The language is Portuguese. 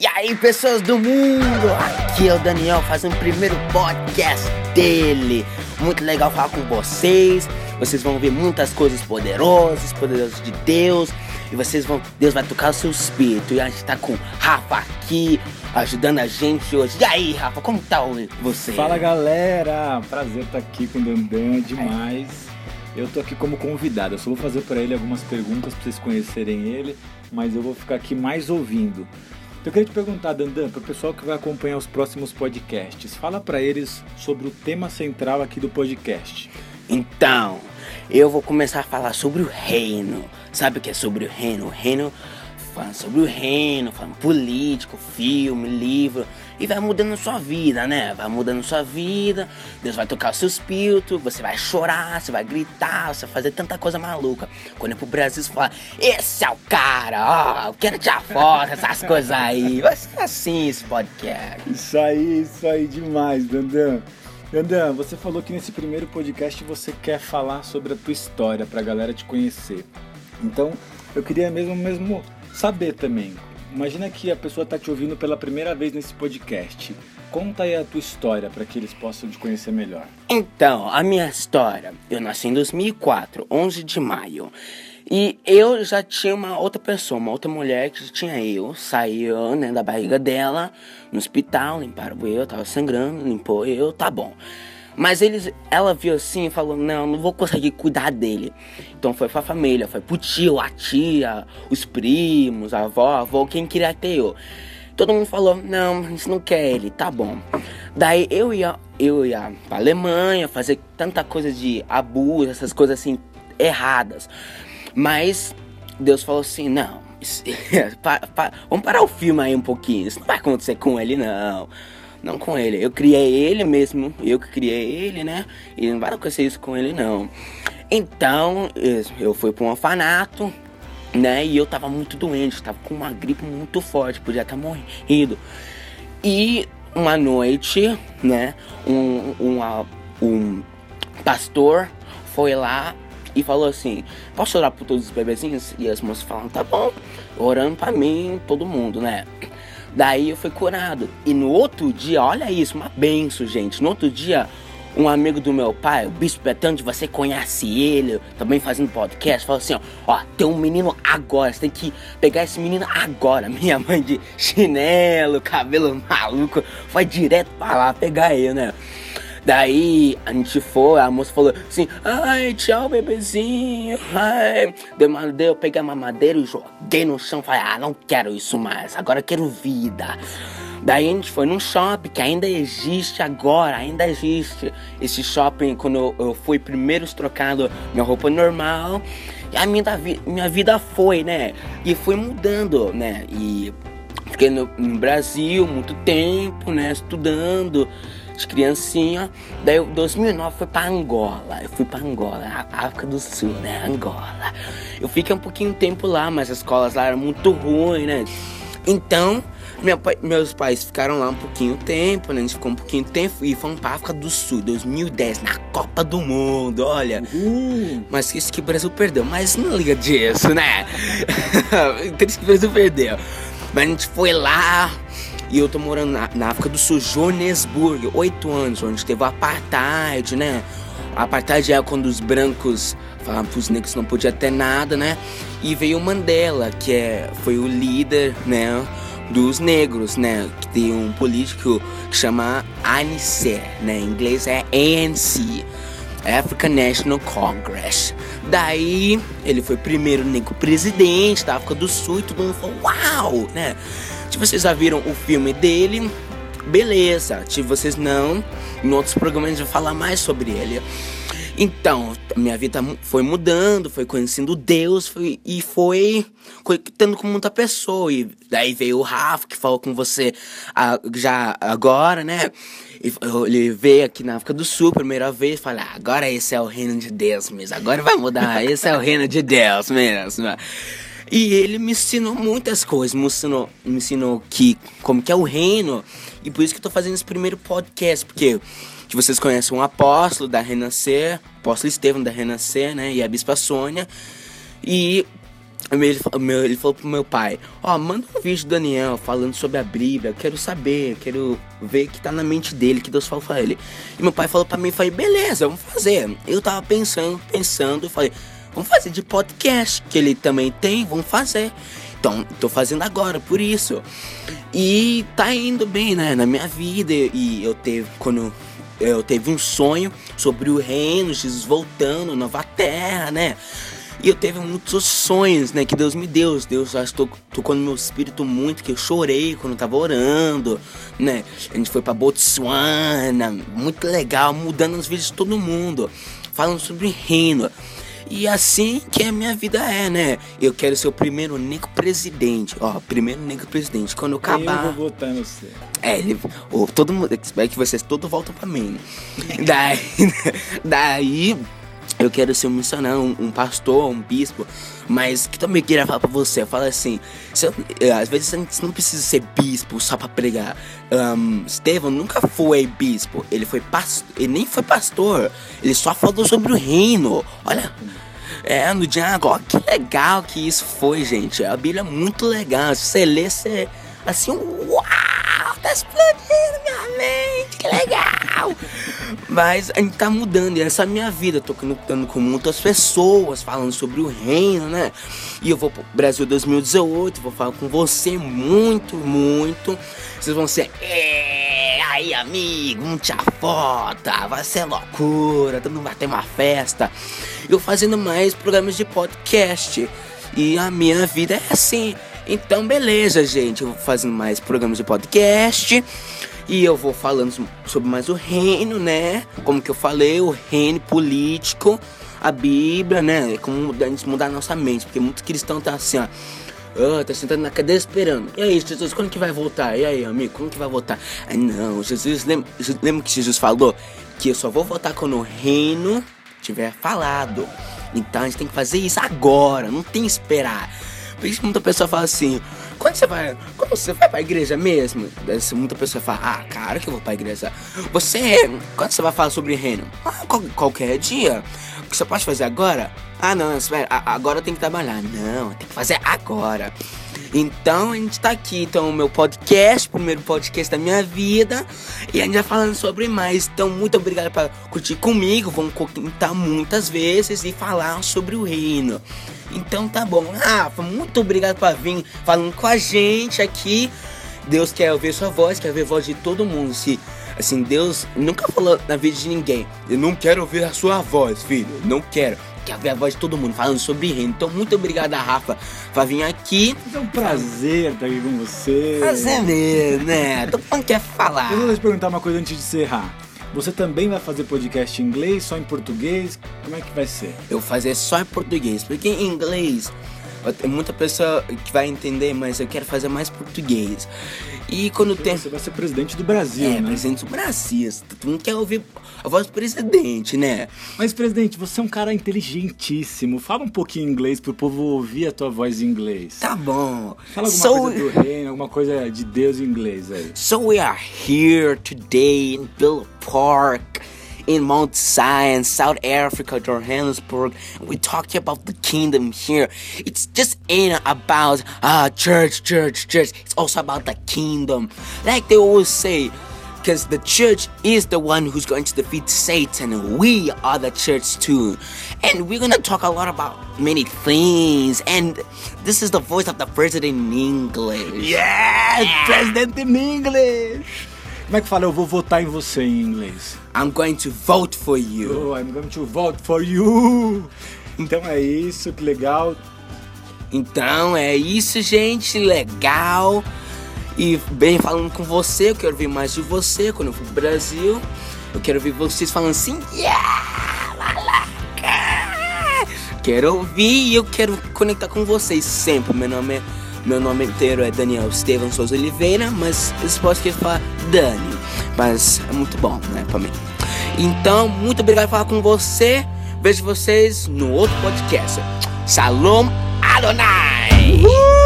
E aí, pessoas do mundo! Aqui é o Daniel fazendo o primeiro podcast dele. Muito legal falar com vocês. Vocês vão ver muitas coisas poderosas, poderosas de Deus. E vocês vão. Deus vai tocar o seu espírito. E a gente tá com Rafa aqui, ajudando a gente hoje. E aí, Rafa, como tá você? Fala galera! Prazer estar aqui com o Dandan demais. Eu tô aqui como convidado. Eu só vou fazer para ele algumas perguntas para vocês conhecerem ele, mas eu vou ficar aqui mais ouvindo. Eu queria te perguntar, Dandan, para o pessoal que vai acompanhar os próximos podcasts, fala para eles sobre o tema central aqui do podcast. Então, eu vou começar a falar sobre o reino. Sabe o que é sobre o reino? O reino falando sobre o reino, falando político, filme, livro. E vai mudando sua vida, né? Vai mudando sua vida. Deus vai tocar o seu espírito. Você vai chorar, você vai gritar, você vai fazer tanta coisa maluca. Quando é pro Brasil, você fala: Esse é o cara, ó, eu quero tirar foto, essas coisas aí. Vai ser assim esse podcast. Isso aí, isso aí demais, Dandan. Dandan, você falou que nesse primeiro podcast você quer falar sobre a tua história pra galera te conhecer. Então, eu queria mesmo, mesmo saber também. Imagina que a pessoa está te ouvindo pela primeira vez nesse podcast. Conta aí a tua história para que eles possam te conhecer melhor. Então, a minha história. Eu nasci em 2004, 11 de maio. E eu já tinha uma outra pessoa, uma outra mulher que já tinha eu. Saiu né, da barriga dela no hospital, limparam eu, tava sangrando, limpou eu, tá bom. Mas eles, ela viu assim e falou: Não, não vou conseguir cuidar dele. Então foi pra família, foi pro tio, a tia, os primos, a avó, a avó, quem queria ter eu. Todo mundo falou: Não, a gente não quer ele, tá bom. Daí eu ia, eu ia pra Alemanha fazer tanta coisa de abuso, essas coisas assim erradas. Mas Deus falou assim: Não, vamos parar o filme aí um pouquinho. Isso não vai acontecer com ele, não. Não com ele. Eu criei ele mesmo. Eu que criei ele, né? E não vai acontecer isso com ele, não. Então, eu fui para um orfanato, né? E eu tava muito doente, tava com uma gripe muito forte, podia estar morrendo. E uma noite, né? Um, um, um pastor foi lá e falou assim: Posso orar por todos os bebezinhos? E as moças falaram: Tá bom, orando para mim, todo mundo, né? Daí eu fui curado. E no outro dia, olha isso, uma benção, gente. No outro dia, um amigo do meu pai, o Bispo Betânia, você conhece ele, também fazendo podcast, falou assim, ó, ó, tem um menino agora, você tem que pegar esse menino agora. Minha mãe de chinelo, cabelo maluco, foi direto pra lá pegar ele, né? Daí a gente foi, a moça falou assim: Ai, tchau, bebezinho. Ai. Deu, eu peguei a mamadeira e joguei no chão. Falei: Ah, não quero isso mais, agora quero vida. Daí a gente foi num shopping que ainda existe agora, ainda existe. Esse shopping, quando eu, eu fui primeiro trocando minha roupa normal, a minha, minha vida foi, né? E foi mudando, né? E fiquei no, no Brasil muito tempo, né? Estudando de criancinha. Daí, em 2009, foi pra Angola. Eu fui pra Angola, África do Sul, né? Angola. Eu fiquei um pouquinho tempo lá, mas as escolas lá eram muito ruins, né? Então, pai, meus pais ficaram lá um pouquinho tempo, né? A gente ficou um pouquinho tempo e fomos pra África do Sul, 2010, na Copa do Mundo, olha. Uhum. Mas isso que o Brasil perdeu. Mas não liga disso, né? Triste que o Brasil perdeu. Mas a gente foi lá, e eu tô morando na, na África do Sul, Johannesburg, oito anos, onde teve o apartheid, né? O apartheid é quando os brancos falavam pros negros não podia ter nada, né? E veio o Mandela, que é, foi o líder, né? Dos negros, né? Que tem um político que chama ANC, né? Em inglês é ANC. African National Congress. Daí ele foi primeiro negro presidente da África do Sul e todo mundo falou: Uau! Né? Se vocês já viram o filme dele, beleza. Se vocês não, em outros programas gente vai falar mais sobre ele. Então, minha vida foi mudando, foi conhecendo Deus foi, e foi conectando com muita pessoa. E daí veio o Rafa, que falou com você a, já agora, né? E ele veio aqui na África do Sul, primeira vez, e falei, ah, agora esse é o reino de Deus mesmo, agora vai mudar, esse é o reino de Deus mesmo. E ele me ensinou muitas coisas, me ensinou, me ensinou que, como que é o reino. E por isso que eu tô fazendo esse primeiro podcast, porque que vocês conhecem um apóstolo da Renascer, apóstolo Estevão da Renascer, né? E a Bispa Sônia. E Ele, ele falou pro meu pai, ó, manda um vídeo do Daniel falando sobre a Bíblia, quero saber, quero ver o que tá na mente dele, que Deus falou pra ele. E meu pai falou pra mim, falei, beleza, vamos fazer. Eu tava pensando, pensando, falei, vamos fazer de podcast, que ele também tem, vamos fazer. Então, tô fazendo agora, por isso. E tá indo bem, né, na minha vida, e eu teve, quando eu teve um sonho sobre o reino, Jesus voltando, nova terra, né? E eu teve muitos sonhos, né, que Deus me deu. Deus acho, que to- tocou no meu espírito muito, que eu chorei quando eu tava orando, né? A gente foi pra Botsuana, muito legal, mudando os vídeos de todo mundo, falando sobre reino. E assim que a minha vida é, né? Eu quero ser o primeiro negro presidente, ó, primeiro negro presidente. Quando eu acabar. Eu vou votar em você. É, ele. o- todo mundo. Espero que vocês todos voltam pra mim. Daí. daí. Eu quero ser um missionário, um, um pastor, um bispo. Mas que também queria falar pra você. Fala assim. você- é, às vezes gente não precisa ser bispo só pra pregar. Ahn, Estevão nunca foi bispo. Ele foi pastor. Ele nem foi pastor. Ele só falou sobre o reino. Olha. É, no Django, ó, que legal que isso foi, gente. A Bíblia é muito legal. Se você ler, você. Assim, uau! Tá explodindo minha mente, que legal! Mas a gente tá mudando, e essa é a minha vida. Tô conectando com muitas pessoas, falando sobre o reino, né? E eu vou pro Brasil 2018, vou falar com você muito, muito. Vocês vão ser. É, aí, amigo, vamos tirar foto, vai ser loucura, todo mundo vai ter uma festa. Eu fazendo mais programas de podcast. E a minha vida é assim. Então, beleza, gente. Eu vou fazendo mais programas de podcast. E eu vou falando so- sobre mais o reino, né? Como que eu falei, o reino político, a Bíblia, né? Como mudar, a gente mudar a nossa mente. Porque muitos cristãos tá assim, ó. Ah, tá sentado na cadeira esperando. E aí, Jesus, quando que vai voltar? E aí, amigo, quando que vai voltar? Ah, não, Jesus, lembra, lembra que Jesus falou que eu só vou voltar quando o reino tiver falado. Então a gente tem que fazer isso agora, não tem que esperar. Por isso muita pessoa fala assim, quando você vai. Quando você vai pra igreja mesmo? Muita pessoa fala, ah, cara que eu vou pra igreja. Você. Quando você vai falar sobre reino? Ah, qual- qualquer dia. O que você pode fazer agora? Ah não, espera, agora eu tenho que trabalhar. Não, tem que fazer agora. Então a gente tá aqui, então o meu podcast, primeiro podcast da minha vida, e a gente vai falando sobre mais. Então, muito obrigado por curtir comigo. Vamos comentar muitas vezes e falar sobre o reino. Então tá bom. Rafa, muito obrigado por vir falando com a gente aqui. Deus quer ouvir sua voz, quer ouvir a voz de todo mundo. Se assim, Deus nunca falou na vida de ninguém. Eu não quero ouvir a sua voz, filho. Não quero. Quer ouvir a voz de todo mundo falando sobre reino. Então, muito obrigado, Rafa, por vir aqui. É um prazer estar aqui com você. Fazer mesmo, né? Todo mundo quer falar. Eu vou te perguntar uma coisa antes de encerrar. Você também vai fazer podcast em inglês, só em português? Como é que vai ser? Eu fazer só em português, porque em inglês ter muita pessoa que vai entender, mas eu quero fazer mais português. E quando tem. Você vai ser presidente do Brasil, É, né? presidente do Brasil. Todo mundo quer ouvir a voz do presidente, né? Mas, presidente, você é um cara inteligentíssimo. Fala um pouquinho inglês pro povo ouvir a tua voz em inglês. Tá bom. Fala alguma so, coisa do reino, alguma coisa de Deus em inglês aí. so we are here today in Villa Park. In Mount Zion, South Africa, Johannesburg, we're talking about the kingdom here. It's just ain't about ah church, church, church. It's also about the kingdom, like they always say. Because the church is the one who's going to defeat Satan. We are the church too. And we're going to talk a lot about many things. And this is the voice of the president in English. Yes! President in inglês! Como é que fala? Eu vou votar em você em inglês. I'm going to vote for you. Oh, I'm going to vote for you! Então é isso, que legal. Então é isso, gente. Legal. E bem falando com você, eu quero ver mais de você quando eu for pro Brasil. Eu quero ver vocês falando assim, yeah. Quero ouvir e eu quero conectar com vocês sempre. Meu nome é, meu nome inteiro é Daniel Estevam Souza Oliveira, mas esse podcast fala Dani. Mas é muito bom, né, pra mim. Então, muito obrigado por falar com você. Vejo vocês no outro podcast. Shalom Adonai!